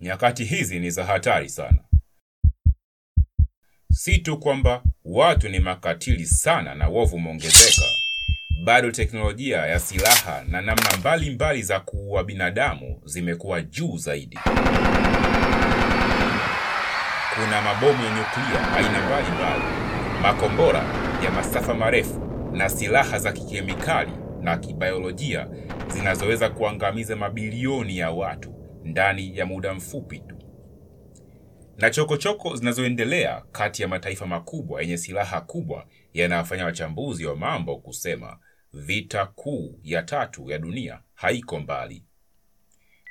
Nyakati hizi ni za hatari sana. Si tu kwamba watu ni makatili sana na uovu umeongezeka, bado teknolojia ya silaha na namna mbalimbali mbali za kuua binadamu zimekuwa juu zaidi. Kuna mabomu ya nyuklia aina mbalimbali, makombora ya masafa marefu na silaha za kikemikali na kibayolojia zinazoweza kuangamiza mabilioni ya watu ndani ya muda mfupi tu, na chokochoko zinazoendelea kati ya mataifa makubwa yenye silaha kubwa yanawafanya wachambuzi wa mambo kusema vita kuu ya tatu ya dunia haiko mbali.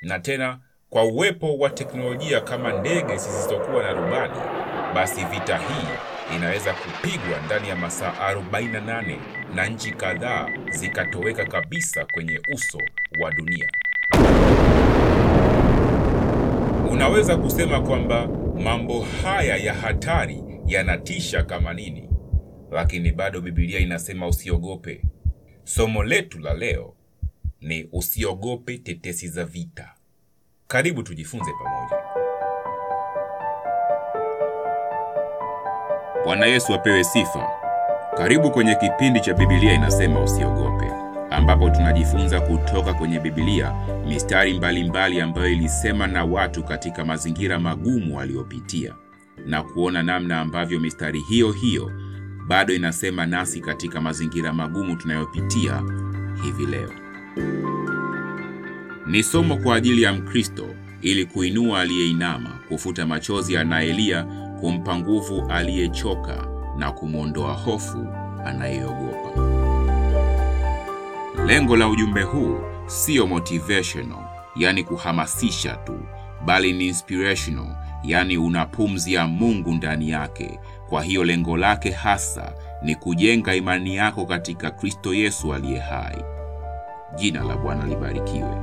Na tena kwa uwepo wa teknolojia kama ndege zisizokuwa na rubani, basi vita hii inaweza kupigwa ndani ya masaa 48 na nchi kadhaa zikatoweka kabisa kwenye uso wa dunia. Unaweza kusema kwamba mambo haya ya hatari yanatisha kama nini, lakini bado Biblia inasema usiogope. Somo letu la leo ni usiogope tetesi za vita. Karibu tujifunze pamoja. Bwana Yesu apewe sifa. Karibu kwenye kipindi cha Biblia inasema usiogope, ambapo tunajifunza kutoka kwenye Biblia mistari mbalimbali mbali ambayo ilisema na watu katika mazingira magumu waliopitia na kuona namna ambavyo mistari hiyo hiyo bado inasema nasi katika mazingira magumu tunayopitia hivi leo. Ni somo kwa ajili ya Mkristo ili kuinua aliyeinama, kufuta machozi anayelia, kumpa nguvu aliyechoka na kumwondoa hofu anayeogopa. Lengo la ujumbe huu siyo motivational, yani kuhamasisha tu, bali ni inspirational, yani una pumzi ya Mungu ndani yake. Kwa hiyo lengo lake hasa ni kujenga imani yako katika Kristo Yesu aliye hai. Jina la Bwana libarikiwe.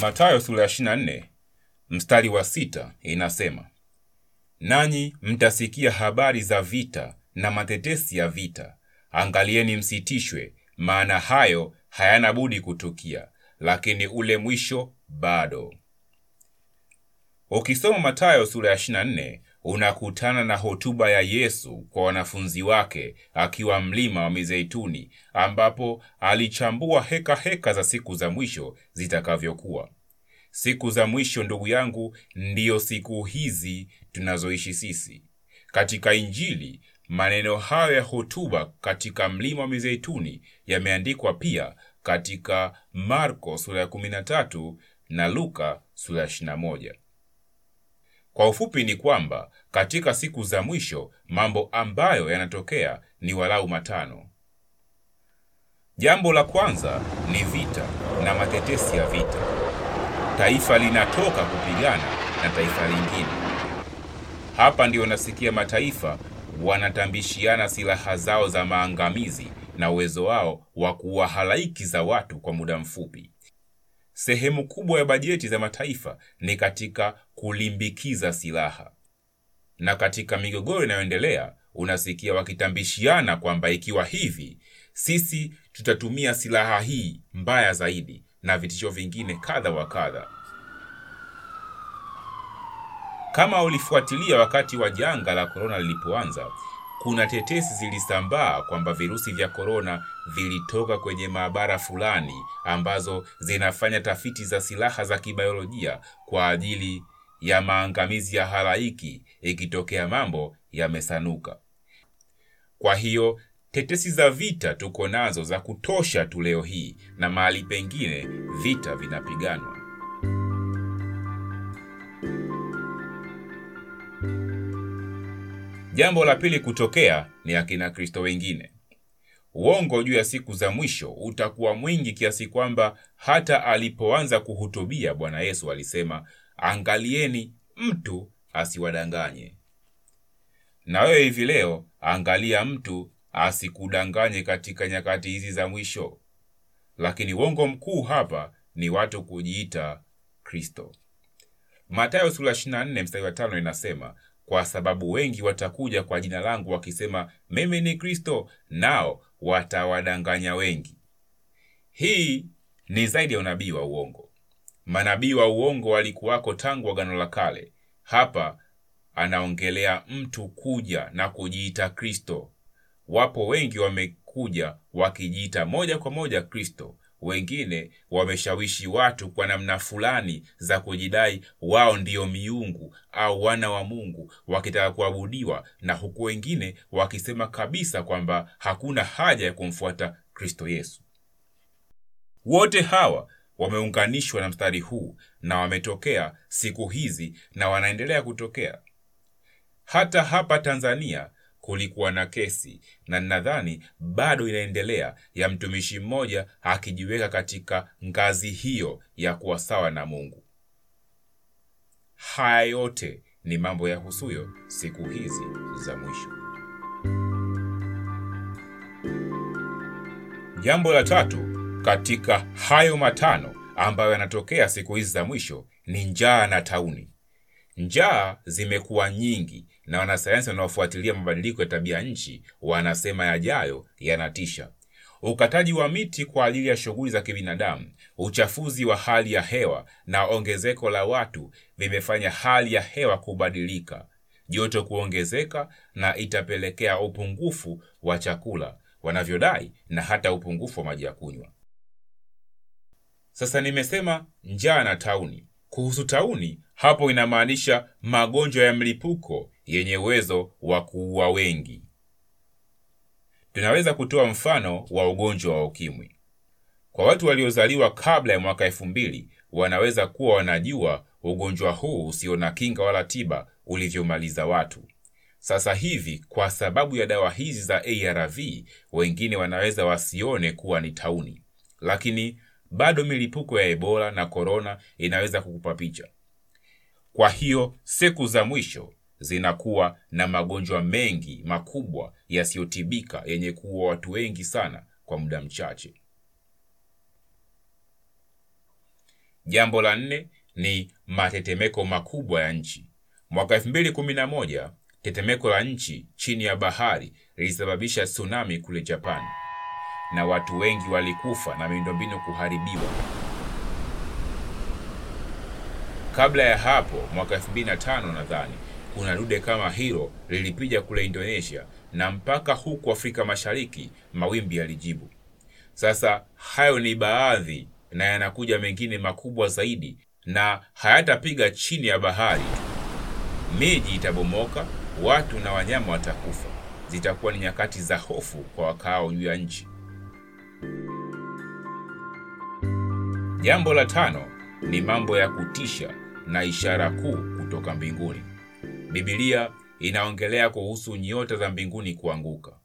Mathayo sura ya 24 mstari wa sita inasema, nanyi mtasikia habari za vita na matetesi ya vita. Angalieni msitishwe, maana hayo hayana budi kutukia, lakini ule mwisho bado. Ukisoma Mathayo sura ya 24 unakutana na hotuba ya Yesu kwa wanafunzi wake akiwa mlima wa Mizeituni, ambapo alichambua heka heka za siku za mwisho zitakavyokuwa. Siku za mwisho, ndugu yangu, ndiyo siku hizi tunazoishi sisi. Katika Injili, maneno hayo ya hotuba katika mlima wa Mizeituni yameandikwa pia katika Marko sura ya 13 na Luka sura ya 21. Kwa ufupi ni kwamba katika siku za mwisho mambo ambayo yanatokea ni walau matano. Jambo la kwanza ni vita na matetesi ya vita. Taifa linatoka kupigana na taifa lingine. Hapa ndio nasikia mataifa wanatambishiana silaha zao za maangamizi na uwezo wao wa kuua halaiki za watu kwa muda mfupi. Sehemu kubwa ya bajeti za mataifa ni katika kulimbikiza silaha, na katika migogoro inayoendelea unasikia wakitambishiana kwamba ikiwa hivi, sisi tutatumia silaha hii mbaya zaidi, na vitisho vingine kadha wa kadha. Kama ulifuatilia wakati wa janga la korona lilipoanza, kuna tetesi zilisambaa kwamba virusi vya korona vilitoka kwenye maabara fulani ambazo zinafanya tafiti za silaha za kibiolojia kwa ajili ya maangamizi ya halaiki ikitokea mambo yamesanuka. Kwa hiyo tetesi za vita tuko nazo za kutosha tu leo hii, na mahali pengine vita vinapiganwa. Jambo la pili kutokea ni akina Kristo wengine. Uongo juu ya siku za mwisho utakuwa mwingi kiasi kwamba hata alipoanza kuhutubia Bwana Yesu alisema, angalieni mtu asiwadanganye. Na wewe hivi leo, angalia mtu asikudanganye katika nyakati hizi za mwisho. Lakini uongo mkuu hapa ni watu kujiita Kristo. Mathayo sura 24 mstari wa 5 inasema kwa sababu wengi watakuja kwa jina langu wakisema mimi ni Kristo, nao watawadanganya wengi. Hii ni zaidi ya unabii wa uongo. Manabii wa uongo walikuwako tangu Agano la Kale. Hapa anaongelea mtu kuja na kujiita Kristo. Wapo wengi wamekuja wakijiita moja kwa moja Kristo. Wengine wameshawishi watu kwa namna fulani za kujidai wao ndiyo miungu au wana wa Mungu wakitaka kuabudiwa, na huku wengine wakisema kabisa kwamba hakuna haja ya kumfuata Kristo Yesu. Wote hawa wameunganishwa na mstari huu na wametokea siku hizi na wanaendelea kutokea. Hata hapa Tanzania kulikuwa na kesi na nadhani bado inaendelea ya mtumishi mmoja akijiweka katika ngazi hiyo ya kuwa sawa na Mungu. Haya yote ni mambo ya husuyo siku hizi za mwisho. Jambo la tatu katika hayo matano ambayo yanatokea siku hizi za mwisho ni njaa na tauni. Njaa zimekuwa nyingi na wanasayansi wanaofuatilia mabadiliko ya tabia nchi wanasema yajayo yanatisha. Ukataji wa miti kwa ajili ya shughuli za kibinadamu, uchafuzi wa hali ya hewa na ongezeko la watu vimefanya hali ya hewa kubadilika, joto kuongezeka, na itapelekea upungufu wa chakula wanavyodai, na hata upungufu wa maji ya kunywa. Sasa nimesema njaa na tauni. Kuhusu tauni, hapo inamaanisha magonjwa ya mlipuko yenye uwezo wa kuua wengi. Tunaweza kutoa mfano wa ugonjwa wa ukimwi. Kwa watu waliozaliwa kabla ya mwaka elfu mbili wanaweza kuwa wanajua ugonjwa huu usio na kinga wala tiba ulivyomaliza watu. Sasa hivi kwa sababu ya dawa hizi za ARV, wengine wanaweza wasione kuwa ni tauni, lakini bado milipuko ya Ebola na korona inaweza kukupa picha. Kwa hiyo siku za mwisho zinakuwa na magonjwa mengi makubwa yasiyotibika yenye kuua watu wengi sana kwa muda mchache. Jambo la nne ni matetemeko makubwa ya nchi. Mwaka 2011 tetemeko la nchi chini ya bahari lilisababisha tsunami kule Japani na watu wengi walikufa na miundombinu kuharibiwa. Kabla ya hapo mwaka 2005 nadhani kuna dude kama hilo lilipiga kule Indonesia na mpaka huku Afrika Mashariki mawimbi yalijibu. Sasa hayo ni baadhi, na yanakuja mengine makubwa zaidi, na hayatapiga chini ya bahari. Miji itabomoka, watu na wanyama watakufa. Zitakuwa ni nyakati za hofu kwa wakao juu ya nchi. Jambo la tano ni mambo ya kutisha na ishara kuu kutoka mbinguni. Biblia inaongelea kuhusu nyota za mbinguni kuanguka.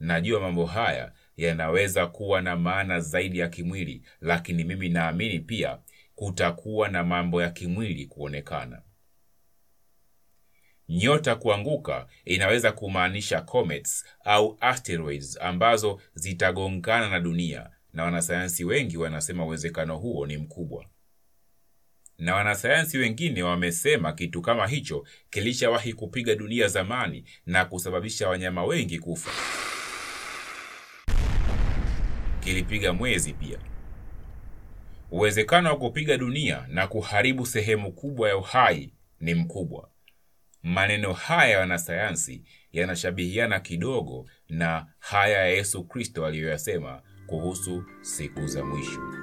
Najua mambo haya yanaweza kuwa na maana zaidi ya kimwili, lakini mimi naamini pia kutakuwa na mambo ya kimwili kuonekana. Nyota kuanguka inaweza kumaanisha comets au asteroids ambazo zitagongana na dunia, na wanasayansi wengi wanasema uwezekano huo ni mkubwa na wanasayansi wengine wamesema kitu kama hicho kilishawahi kupiga dunia zamani na kusababisha wanyama wengi kufa. Kilipiga mwezi pia. Uwezekano wa kupiga dunia na kuharibu sehemu kubwa ya uhai ni mkubwa. Maneno haya ya wanasayansi yanashabihiana kidogo na haya ya Yesu Kristo aliyoyasema kuhusu siku za mwisho.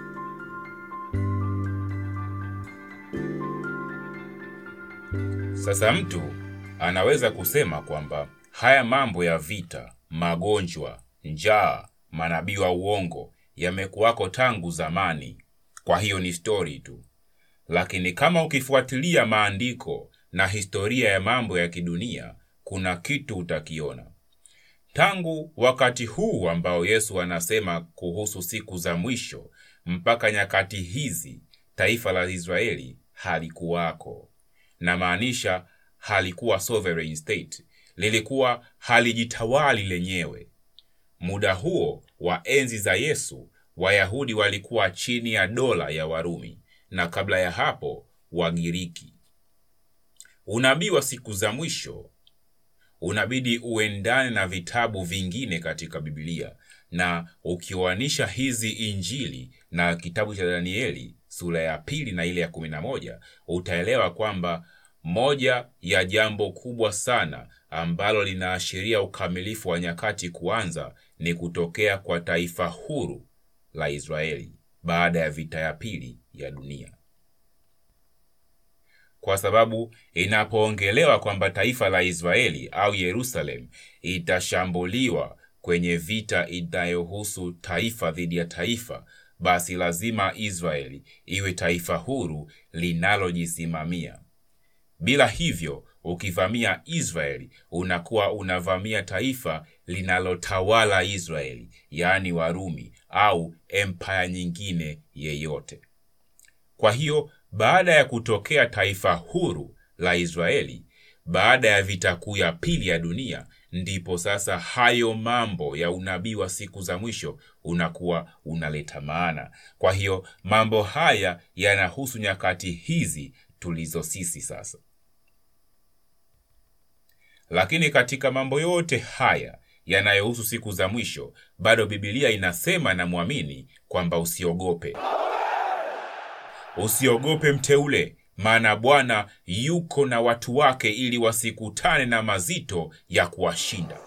Sasa mtu anaweza kusema kwamba haya mambo ya vita, magonjwa, njaa, manabii wa uongo yamekuwako tangu zamani, kwa hiyo ni stori tu. Lakini kama ukifuatilia maandiko na historia ya mambo ya kidunia, kuna kitu utakiona. Tangu wakati huu ambao Yesu anasema kuhusu siku za mwisho mpaka nyakati hizi, taifa la Israeli halikuwako na maanisha halikuwa sovereign state, lilikuwa halijitawali lenyewe. Muda huo wa enzi za Yesu, Wayahudi walikuwa chini ya dola ya Warumi na kabla ya hapo Wagiriki. Unabii wa siku za mwisho unabidi uendane na vitabu vingine katika Biblia, na ukioanisha hizi Injili na kitabu cha Danieli sura ya pili na ile ya kumi na moja utaelewa kwamba moja ya jambo kubwa sana ambalo linaashiria ukamilifu wa nyakati kuanza ni kutokea kwa taifa huru la Israeli baada ya vita ya pili ya dunia, kwa sababu inapoongelewa kwamba taifa la Israeli au Yerusalemu itashambuliwa kwenye vita inayohusu taifa dhidi ya taifa, basi lazima Israeli iwe taifa huru linalojisimamia. Bila hivyo, ukivamia Israeli unakuwa unavamia taifa linalotawala Israeli, yaani Warumi au empire nyingine yeyote. Kwa hiyo, baada ya kutokea taifa huru la Israeli, baada ya vita kuu ya pili ya dunia, ndipo sasa hayo mambo ya unabii wa siku za mwisho unakuwa unaleta maana. Kwa hiyo mambo haya yanahusu nyakati hizi tulizo sisi sasa. Lakini katika mambo yote haya yanayohusu siku za mwisho, bado Biblia inasema na mwamini kwamba usiogope, usiogope mteule, maana Bwana yuko na watu wake ili wasikutane na mazito ya kuwashinda.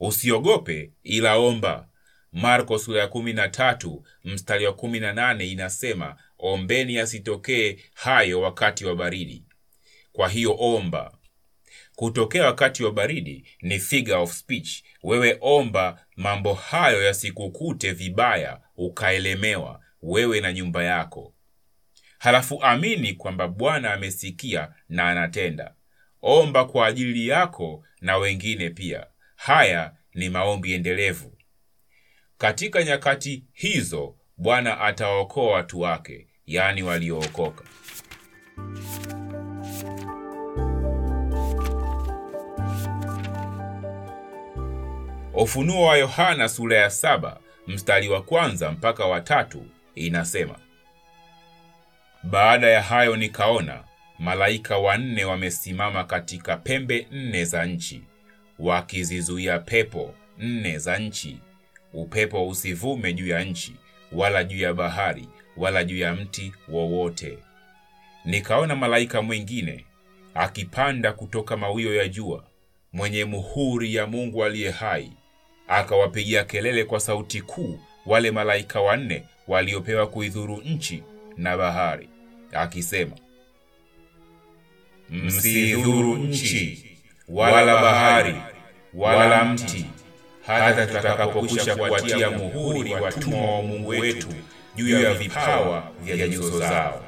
Usiogope ila omba. Marko sura ya kumi na tatu mstari wa kumi na nane inasema ombeni asitokee hayo wakati wa baridi. Kwa hiyo omba. Kutokea wakati wa baridi ni figure of speech. Wewe omba mambo hayo yasikukute vibaya ukaelemewa wewe na nyumba yako. Halafu amini kwamba Bwana amesikia na anatenda. Omba kwa ajili yako na wengine pia. Haya ni maombi endelevu. Katika nyakati hizo Bwana atawaokoa watu wake, yaani waliookoka. Ufunuo wa Yohana sura ya saba mstari wa kwanza mpaka wa inasema, baada ya hayo nikaona malaika wanne wamesimama katika pembe nne za nchi, wakizizuia pepo nne za nchi, upepo usivume juu ya nchi, wala juu ya bahari, wala juu ya mti wowote. Nikaona malaika mwingine akipanda kutoka mawio ya jua, mwenye muhuri ya Mungu aliye hai, akawapigia kelele kwa sauti kuu wale malaika wanne waliopewa kuidhuru nchi na bahari, akisema, msiidhuru nchi wala bahari wala mti, hata tutakapokwisha kuwatia muhuri watumwa wa Mungu wetu juu ya vipawa vya nyuso zao.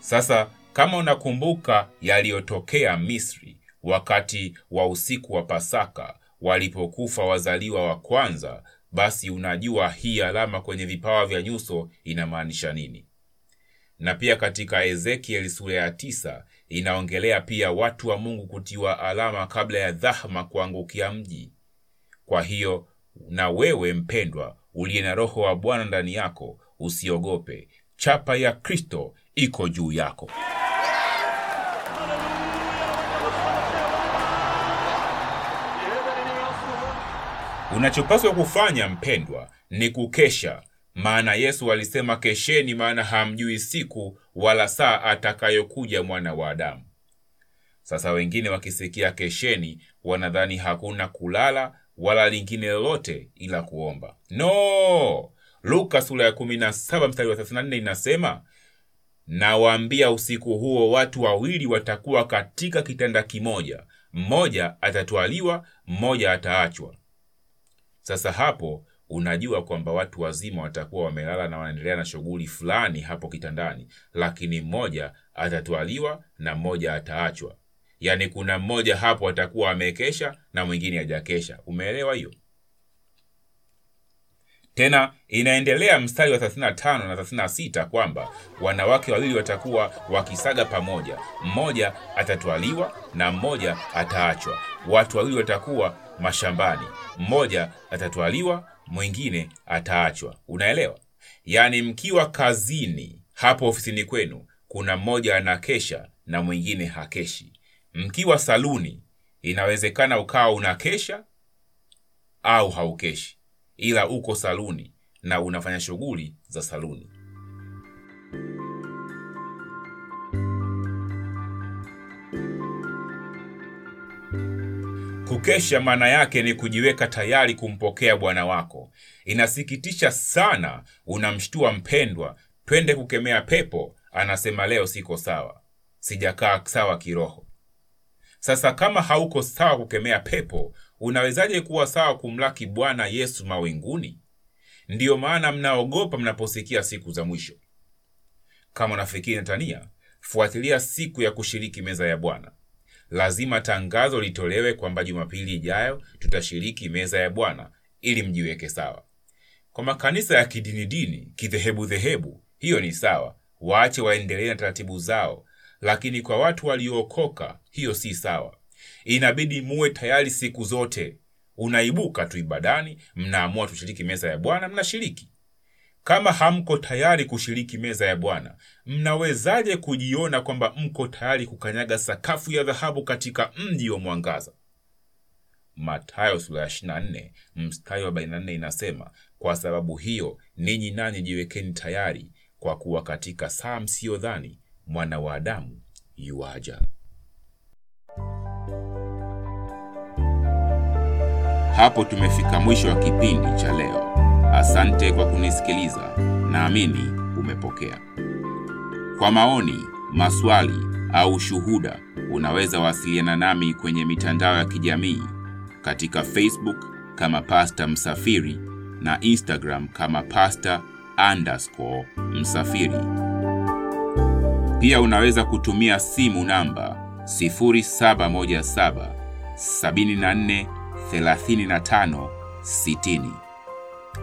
Sasa kama unakumbuka yaliyotokea Misri wakati wa usiku wa Pasaka walipokufa wazaliwa wa kwanza, basi unajua hii alama kwenye vipawa vya nyuso inamaanisha nini. Na pia katika Ezekieli sura ya tisa inaongelea pia watu wa Mungu kutiwa alama kabla ya dhahma kuangukia mji. Kwa hiyo na wewe mpendwa, uliye na Roho wa Bwana ndani yako, usiogope, chapa ya Kristo iko juu yako. Unachopaswa kufanya mpendwa ni kukesha, maana Yesu alisema kesheni, maana hamjui siku wala saa atakayokuja mwana wa Adamu. Sasa wengine wakisikia kesheni wanadhani hakuna kulala wala lingine lolote ila kuomba. No, Luka sura ya 17 mstari wa 34 inasema, nawaambia usiku huo watu wawili watakuwa katika kitanda kimoja, mmoja atatwaliwa, mmoja ataachwa. Sasa hapo unajua kwamba watu wazima watakuwa wamelala na wanaendelea na shughuli fulani hapo kitandani, lakini mmoja atatwaliwa na mmoja ataachwa. Yaani kuna mmoja hapo atakuwa amekesha na mwingine hajakesha. Umeelewa hiyo? Tena inaendelea mstari wa 35 na 36 kwamba wanawake wawili watakuwa wakisaga pamoja, mmoja atatwaliwa na mmoja ataachwa. Watu wawili watakuwa mashambani, mmoja atatwaliwa, mwingine ataachwa. Unaelewa? Yaani mkiwa kazini hapo ofisini kwenu, kuna mmoja anakesha na mwingine hakeshi. mkiwa saluni inawezekana ukawa unakesha au haukeshi ila uko saluni na unafanya shughuli za saluni. Kukesha maana yake ni kujiweka tayari kumpokea bwana wako. Inasikitisha sana unamshtua mpendwa twende kukemea pepo anasema leo siko sawa. Sijakaa sawa kiroho. Sasa kama hauko sawa kukemea pepo unawezaje kuwa sawa kumlaki bwana yesu mawinguni? Ndiyo maana mnaogopa mnaposikia siku za mwisho. Kama unafikiri natania fuatilia siku ya kushiriki meza ya bwana. Lazima tangazo litolewe kwamba jumapili ijayo tutashiriki meza ya bwana ili mjiweke sawa. Kwa makanisa ya kidinidini kidhehebu-dhehebu hiyo ni sawa. Waache waendelee na taratibu zao lakini kwa watu waliookoka hiyo si sawa inabidi muwe tayari siku zote. Unaibuka tu ibadani mnaamua tushiriki meza ya bwana mnashiriki. Kama hamko tayari kushiriki meza ya bwana mnawezaje kujiona kwamba mko tayari kukanyaga sakafu ya dhahabu katika mji wa mwangaza? Matayo sura ya 24 mstari wa 44 inasema kwa sababu hiyo ninyi nanyi jiwekeni tayari kwa kuwa katika saa msiyodhani mwana wa adamu yuaja hapo tumefika mwisho wa kipindi cha leo. Asante kwa kunisikiliza. Naamini umepokea. Kwa maoni maswali au shuhuda unaweza wasiliana nami kwenye mitandao ya kijamii katika facebook kama pasta msafiri na instagram kama pasta underscore msafiri. Pia unaweza kutumia simu namba 0717 74 35 60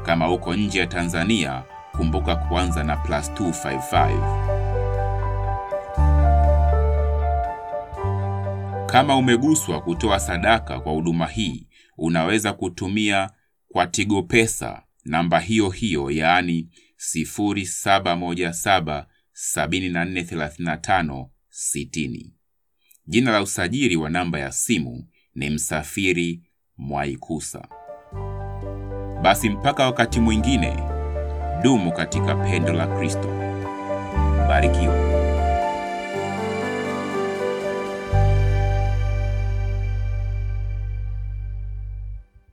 kama uko nje ya tanzania kumbuka kuanza na plus 255 kama umeguswa kutoa sadaka kwa huduma hii unaweza kutumia kwa tigo pesa namba hiyo hiyo yaani 0717 7435 60 jina la usajili wa namba ya simu ni msafiri mwaikusa. Basi mpaka wakati mwingine dumu katika pendo la kristo. Barikiwa